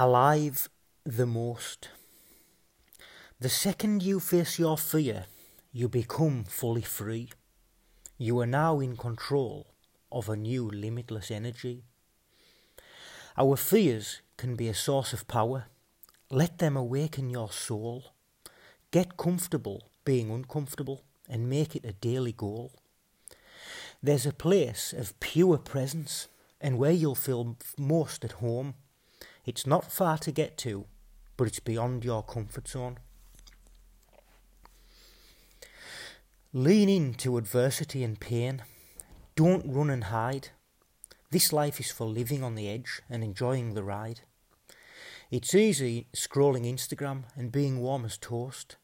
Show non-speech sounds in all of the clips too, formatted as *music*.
alive the most. The second you face your fear, you become fully free. You are now in control of a new limitless energy. Our fears can be a source of power. Let them awaken your soul. Get comfortable being uncomfortable and make it a daily goal. There's a place of pure presence and where you'll feel most at home it's not far to get to, but it's beyond your comfort zone. Lean into adversity and pain. Don't run and hide. This life is for living on the edge and enjoying the ride. It's easy scrolling Instagram and being warm as toast,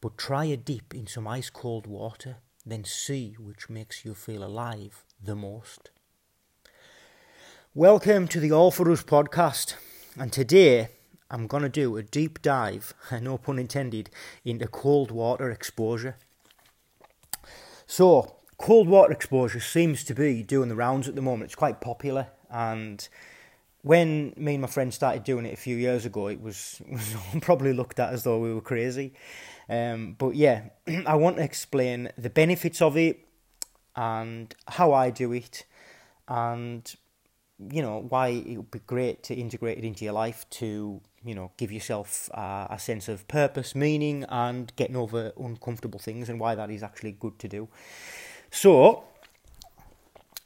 but try a dip in some ice cold water, then see which makes you feel alive the most. Welcome to the All For Us podcast. And today I'm going to do a deep dive, *laughs* no pun intended, into cold water exposure. So, cold water exposure seems to be doing the rounds at the moment. It's quite popular, and when me and my friend started doing it a few years ago, it was, *laughs* was probably looked at as though we were crazy. Um, but yeah, *clears throat* I want to explain the benefits of it and how I do it, and you know why it would be great to integrate it into your life to you know give yourself uh, a sense of purpose meaning and getting over uncomfortable things and why that is actually good to do. So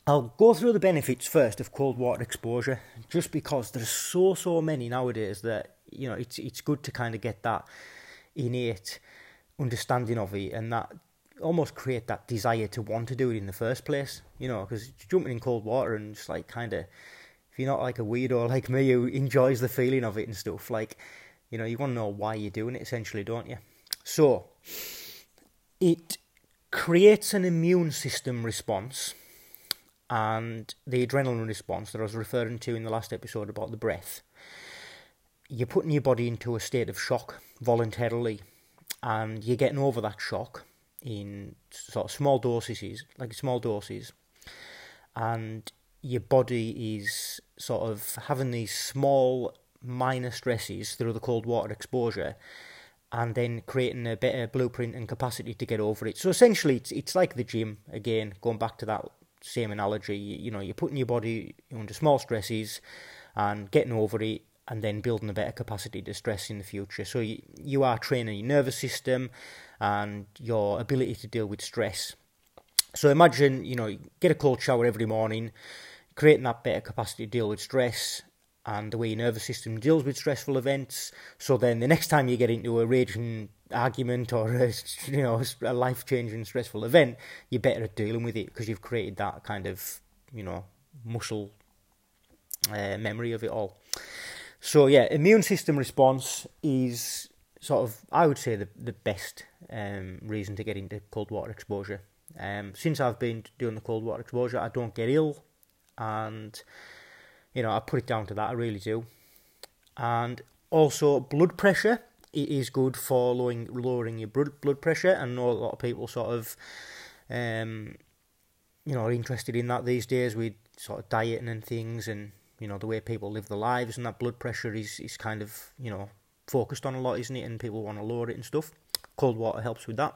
I'll go through the benefits first of cold water exposure just because there's so so many nowadays that you know it's it's good to kind of get that innate understanding of it and that almost create that desire to want to do it in the first place, you know, because jumping in cold water and just like kind of, if you're not like a weirdo *laughs* like me who enjoys the feeling of it and stuff, like, you know, you want to know why you're doing it essentially, don't you? So, it creates an immune system response and the adrenaline response that I was referring to in the last episode about the breath. You're putting your body into a state of shock voluntarily and you're getting over that shock in sort of small doses, like small doses, and your body is sort of having these small minor stresses through the cold water exposure and then creating a better blueprint and capacity to get over it. So essentially, it's, it's like the gym again, going back to that same analogy. You, you know, you're putting your body under small stresses and getting over it, and then building a better capacity to stress in the future. So you, you are training your nervous system and your ability to deal with stress. So imagine, you know, get a cold shower every morning, creating that better capacity to deal with stress and the way your nervous system deals with stressful events. So then the next time you get into a raging argument or a, *laughs* you know a life changing stressful event, you're better at dealing with it because you've created that kind of you know muscle uh, memory of it all. So yeah, immune system response is sort of I would say the the best um, reason to get into cold water exposure. Um, since I've been doing the cold water exposure, I don't get ill, and you know I put it down to that. I really do. And also blood pressure. It is good for lowering lowering your blood blood pressure. I know a lot of people sort of, um, you know, are interested in that these days with sort of dieting and things, and you know the way people live their lives, and that blood pressure is is kind of you know focused on a lot, isn't it? And people want to lower it and stuff. Cold water helps with that.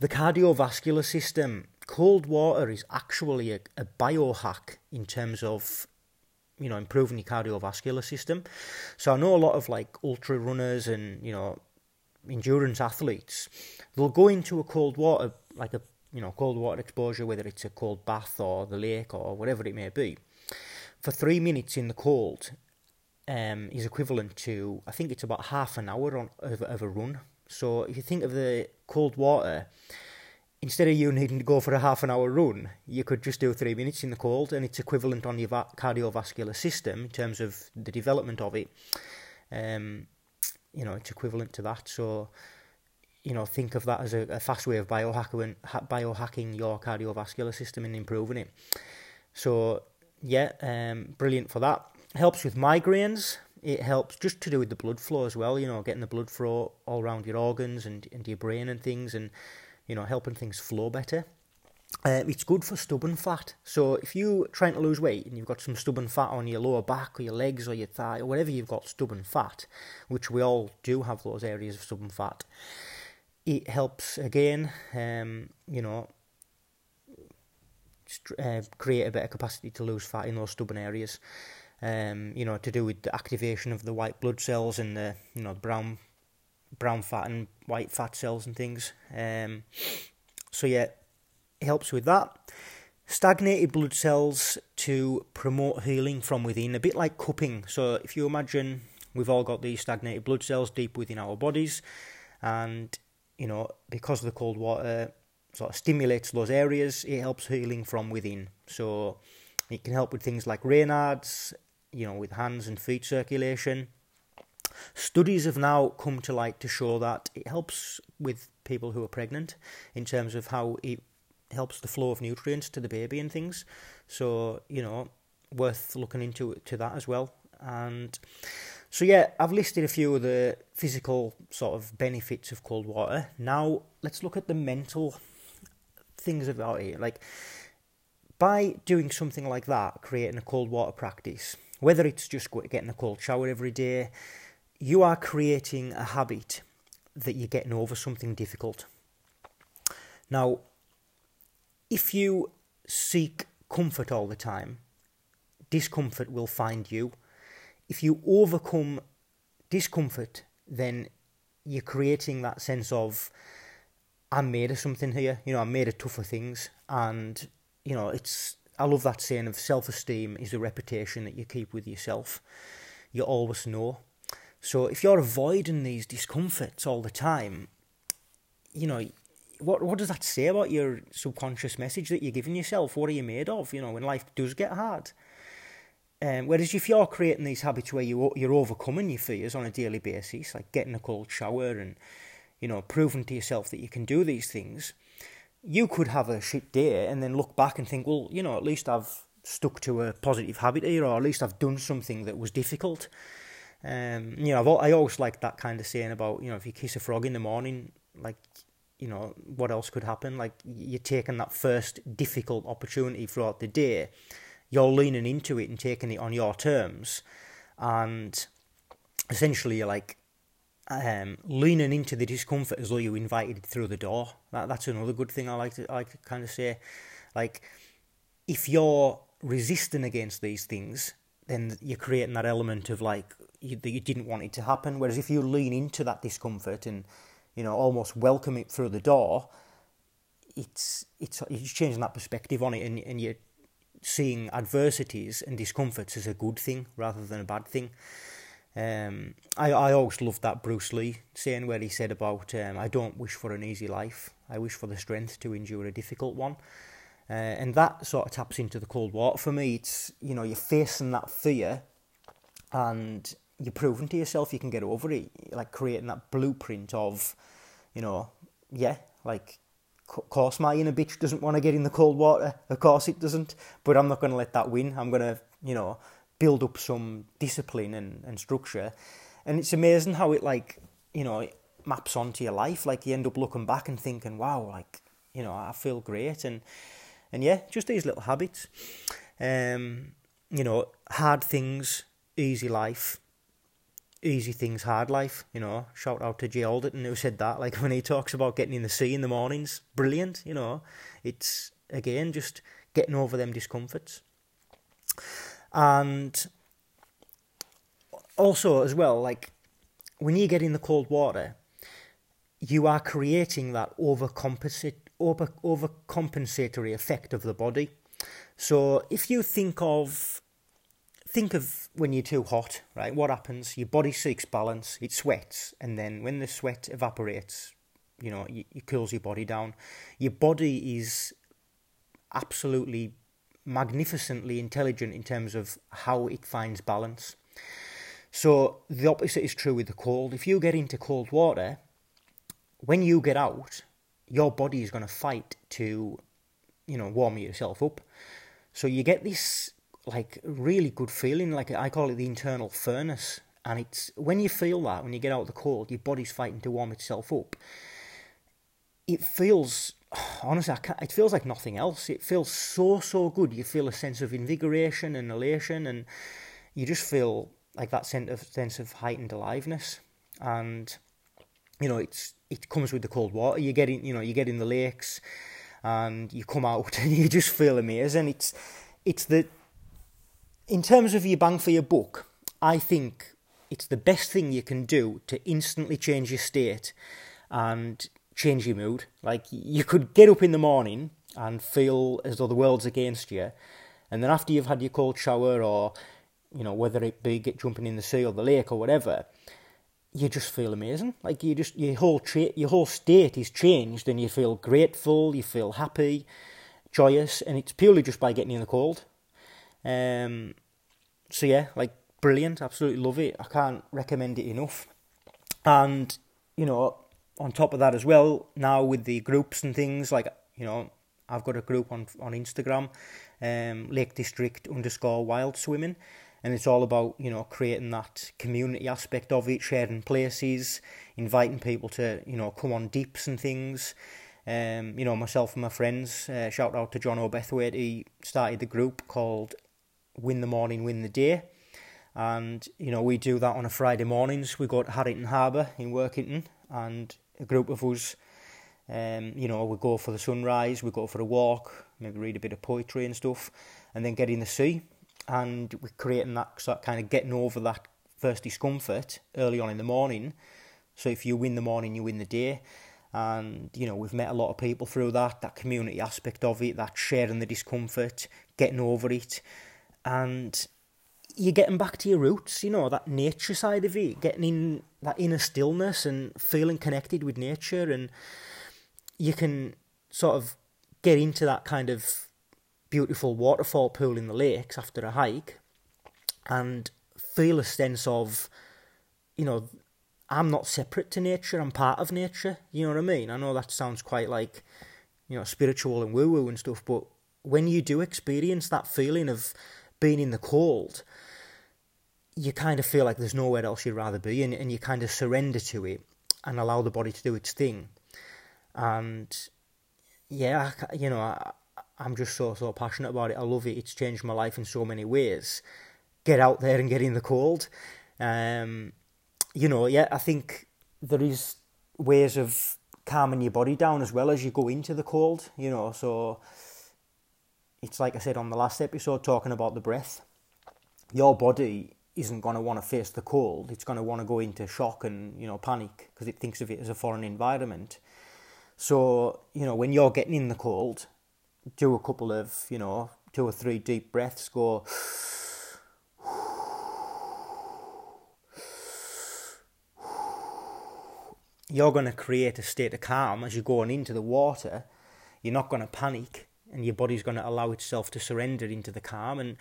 The cardiovascular system. Cold water is actually a, a biohack in terms of you know improving your cardiovascular system. So I know a lot of like ultra runners and you know endurance athletes. They'll go into a cold water like a you know cold water exposure, whether it's a cold bath or the lake or whatever it may be, for three minutes in the cold, um, is equivalent to I think it's about half an hour on of, of a run. So if you think of the cold water, instead of you needing to go for a half an hour run, you could just do three minutes in the cold, and it's equivalent on your va- cardiovascular system in terms of the development of it. Um, you know, it's equivalent to that. So, you know, think of that as a, a fast way of biohacking, biohacking your cardiovascular system and improving it. So, yeah, um, brilliant for that helps with migraines. It helps just to do with the blood flow as well, you know, getting the blood flow all around your organs and into your brain and things, and you know, helping things flow better. uh, it's good for stubborn fat. So if you're trying to lose weight and you've got some stubborn fat on your lower back or your legs or your thigh or whatever you've got stubborn fat, which we all do have those areas of stubborn fat, it helps again, um, you know, uh, create a better capacity to lose fat in those stubborn areas. Um, you know, to do with the activation of the white blood cells and the you know brown brown fat and white fat cells and things. Um, so yeah, it helps with that. Stagnated blood cells to promote healing from within, a bit like cupping. So if you imagine we've all got these stagnated blood cells deep within our bodies, and you know because of the cold water sort of stimulates those areas, it helps healing from within. So it can help with things like Raynaud's, you know, with hands and feet circulation. Studies have now come to light to show that it helps with people who are pregnant in terms of how it helps the flow of nutrients to the baby and things. So, you know, worth looking into to that as well. And so yeah, I've listed a few of the physical sort of benefits of cold water. Now let's look at the mental things about it. Like by doing something like that, creating a cold water practice, whether it's just getting a cold shower every day, you are creating a habit that you're getting over something difficult. Now, if you seek comfort all the time, discomfort will find you. If you overcome discomfort, then you're creating that sense of I'm made of something here. You know, I'm made of tougher things, and you know, it's. I love that saying of self-esteem is a reputation that you keep with yourself. You always know. So if you're avoiding these discomforts all the time, you know, what what does that say about your subconscious message that you're giving yourself? What are you made of? You know, when life does get hard. Um, whereas if you're creating these habits where you you're overcoming your fears on a daily basis, like getting a cold shower and you know proven to yourself that you can do these things, you could have a shit day and then look back and think, well, you know, at least I've stuck to a positive habit here, or at least I've done something that was difficult. Um, you know, I've, I always like that kind of saying about you know if you kiss a frog in the morning, like you know, what else could happen? Like, you're taking that first difficult opportunity throughout the day, you're leaning into it and taking it on your terms, and essentially you're like um, leaning into the discomfort as though you invited it through the door. That that's another good thing I like to I like to kind of say, like, if you're resisting against these things, then you're creating that element of like you, that you didn't want it to happen. Whereas if you lean into that discomfort and you know, almost welcome it through the door, it's it's it's changing that perspective on it, and and you're seeing adversities and discomforts as a good thing rather than a bad thing. Um, I I always loved that Bruce Lee saying where he said about um, I don't wish for an easy life, I wish for the strength to endure a difficult one. Uh, and that sort of taps into the cold water for me. It's you know you're facing that fear, and you're proving to yourself you can get over it, like creating that blueprint of, you know, yeah, like, of course my inner bitch doesn't want to get in the cold water, of course it doesn't, but I'm not going to let that win. I'm going to, you know, build up some discipline and, and structure. And it's amazing how it, like, you know, maps onto your life. Like, you end up looking back and thinking, wow, like, you know, I feel great. And, and yeah, just these little habits. Um, you know, hard things, easy life easy things, hard life. You know, shout out to Jay Alderton who said that. Like *laughs* when he talks about getting in the sea in the mornings, brilliant. You know, it's again just getting over them discomforts, and also as well, like when you get in the cold water, you are creating that overcompensate over overcompensatory effect of the body. So if you think of think of when you're too hot, right? What happens? Your body seeks balance, it sweats, and then when the sweat evaporates, you know, it, cools your body down. Your body is absolutely magnificently intelligent in terms of how it finds balance. So the opposite is true with the cold. If you get into cold water, when you get out, your body is going to fight to, you know, warm yourself up. So you get this like really good feeling. Like I call it the internal furnace, and it's when you feel that when you get out of the cold, your body's fighting to warm itself up. It feels honestly, it feels like nothing else. It feels so so good. You feel a sense of invigoration and elation, and you just feel like that sense of sense of heightened aliveness. And you know, it's it comes with the cold water. You get in, you know, you get in the lakes, and you come out, *laughs* and you just feel amazing. It's it's the in terms of your bang for your buck, I think it's the best thing you can do to instantly change your state and change your mood. Like you could get up in the morning and feel as though the world's against you, and then after you've had your cold shower or you know whether it be get jumping in the sea or the lake or whatever, you just feel amazing. Like you just your whole tra- your whole state is changed, and you feel grateful, you feel happy, joyous, and it's purely just by getting in the cold. Um, so yeah, like brilliant, absolutely love it. I can't recommend it enough. And you know, on top of that as well, now with the groups and things like you know, I've got a group on on Instagram, um, Lake District underscore Wild Swimming, and it's all about you know creating that community aspect of it, sharing places, inviting people to you know come on deeps and things. Um, you know, myself and my friends, uh, shout out to John O'Bethwaite, he started the group called Win the Morning, Win the Day. And, you know, we do that on a Friday mornings. We go to Harrington Harbour in Workington, and a group of us, um, you know, we go for the sunrise, we go for a walk, maybe read a bit of poetry and stuff, and then get in the sea and we're creating that of kind of getting over that first discomfort early on in the morning. So if you win the morning, you win the day. And, you know, we've met a lot of people through that, that community aspect of it, that sharing the discomfort, getting over it. And you're getting back to your roots, you know, that nature side of it, getting in that inner stillness and feeling connected with nature. And you can sort of get into that kind of beautiful waterfall pool in the lakes after a hike and feel a sense of, you know, I'm not separate to nature, I'm part of nature. You know what I mean? I know that sounds quite like, you know, spiritual and woo woo and stuff, but when you do experience that feeling of being in the cold, you kind of feel like there's nowhere else you'd rather be, and, and you kind of surrender to it and allow the body to do its thing. And yeah, you know, I, I'm just so so passionate about it. I love it. It's changed my life in so many ways. Get out there and get in the cold. Um, you know, yeah, I think there is ways of calming your body down as well as you go into the cold. You know, so it's like I said on the last episode, talking about the breath. Your body isn't going to want to face the cold. It's going to want to go into shock and you know panic because it thinks of it as a foreign environment. So you know when you're getting in the cold, do a couple of, you know, two or three deep breaths, go. You're going to create a state of calm as you're going into the water. You're not going to panic, and your body's going to allow itself to surrender into the calm and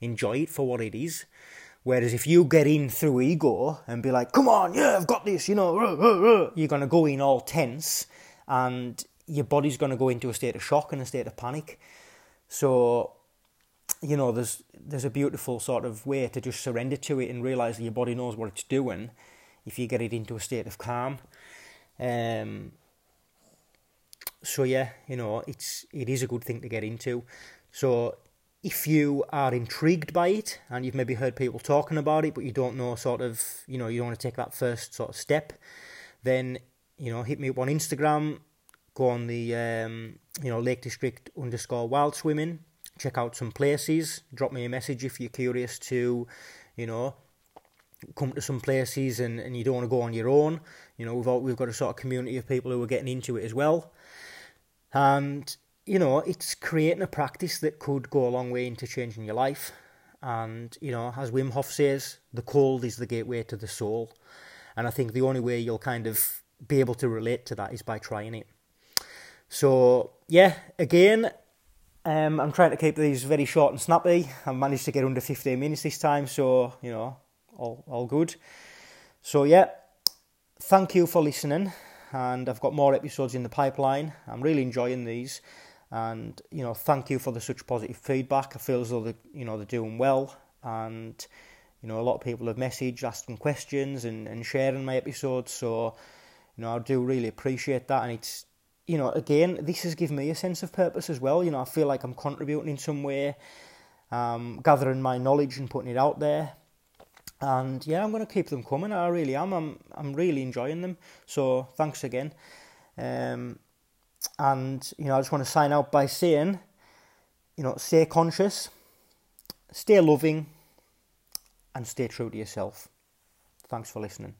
enjoy it for what it is. Whereas if you get in through ego and be like, come on, yeah, I've got this, you know, you're going to go in all tense and your body's going to go into a state of shock and a state of panic. So, you know, there's there's a beautiful sort of way to just surrender to it and realize that your body knows what it's doing if you get it into a state of calm. Um, so yeah, you know, it's it is a good thing to get into. So if you are intrigued by it and you've maybe heard people talking about it, but you don't know sort of, you know, you don't want to take that first sort of step, then you know, hit me up on Instagram go on the um, you know Lake District underscore wild swimming. Check out some places. Drop me a message if you're curious to, you know, come to some places and, and you don't want to go on your own. You know, we've all, we've got a sort of community of people who are getting into it as well, and you know, it's creating a practice that could go a long way into changing your life. And you know, as Wim Hof says, the cold is the gateway to the soul, and I think the only way you'll kind of be able to relate to that is by trying it. So yeah, again, um, I'm trying to keep these very short and snappy. I've managed to get under 15 minutes this time, so you know, all all good. So yeah, thank you for listening, and I've got more episodes in the pipeline. I'm really enjoying these, and you know, thank you for the such positive feedback. I feel as though the you know they're doing well, and you know, a lot of people have messaged, asking questions, and, and sharing my episodes. So you know, I do really appreciate that, and it's you know, again, this has given me a sense of purpose as well. You know, I feel like I'm contributing in some way, um, gathering my knowledge and putting it out there. And yeah, I'm going to keep them coming. I really am. I'm I'm really enjoying them. So thanks again. Um, and you know, I just want to sign out by saying, you know, stay conscious, stay loving, and stay true to yourself. Thanks for listening.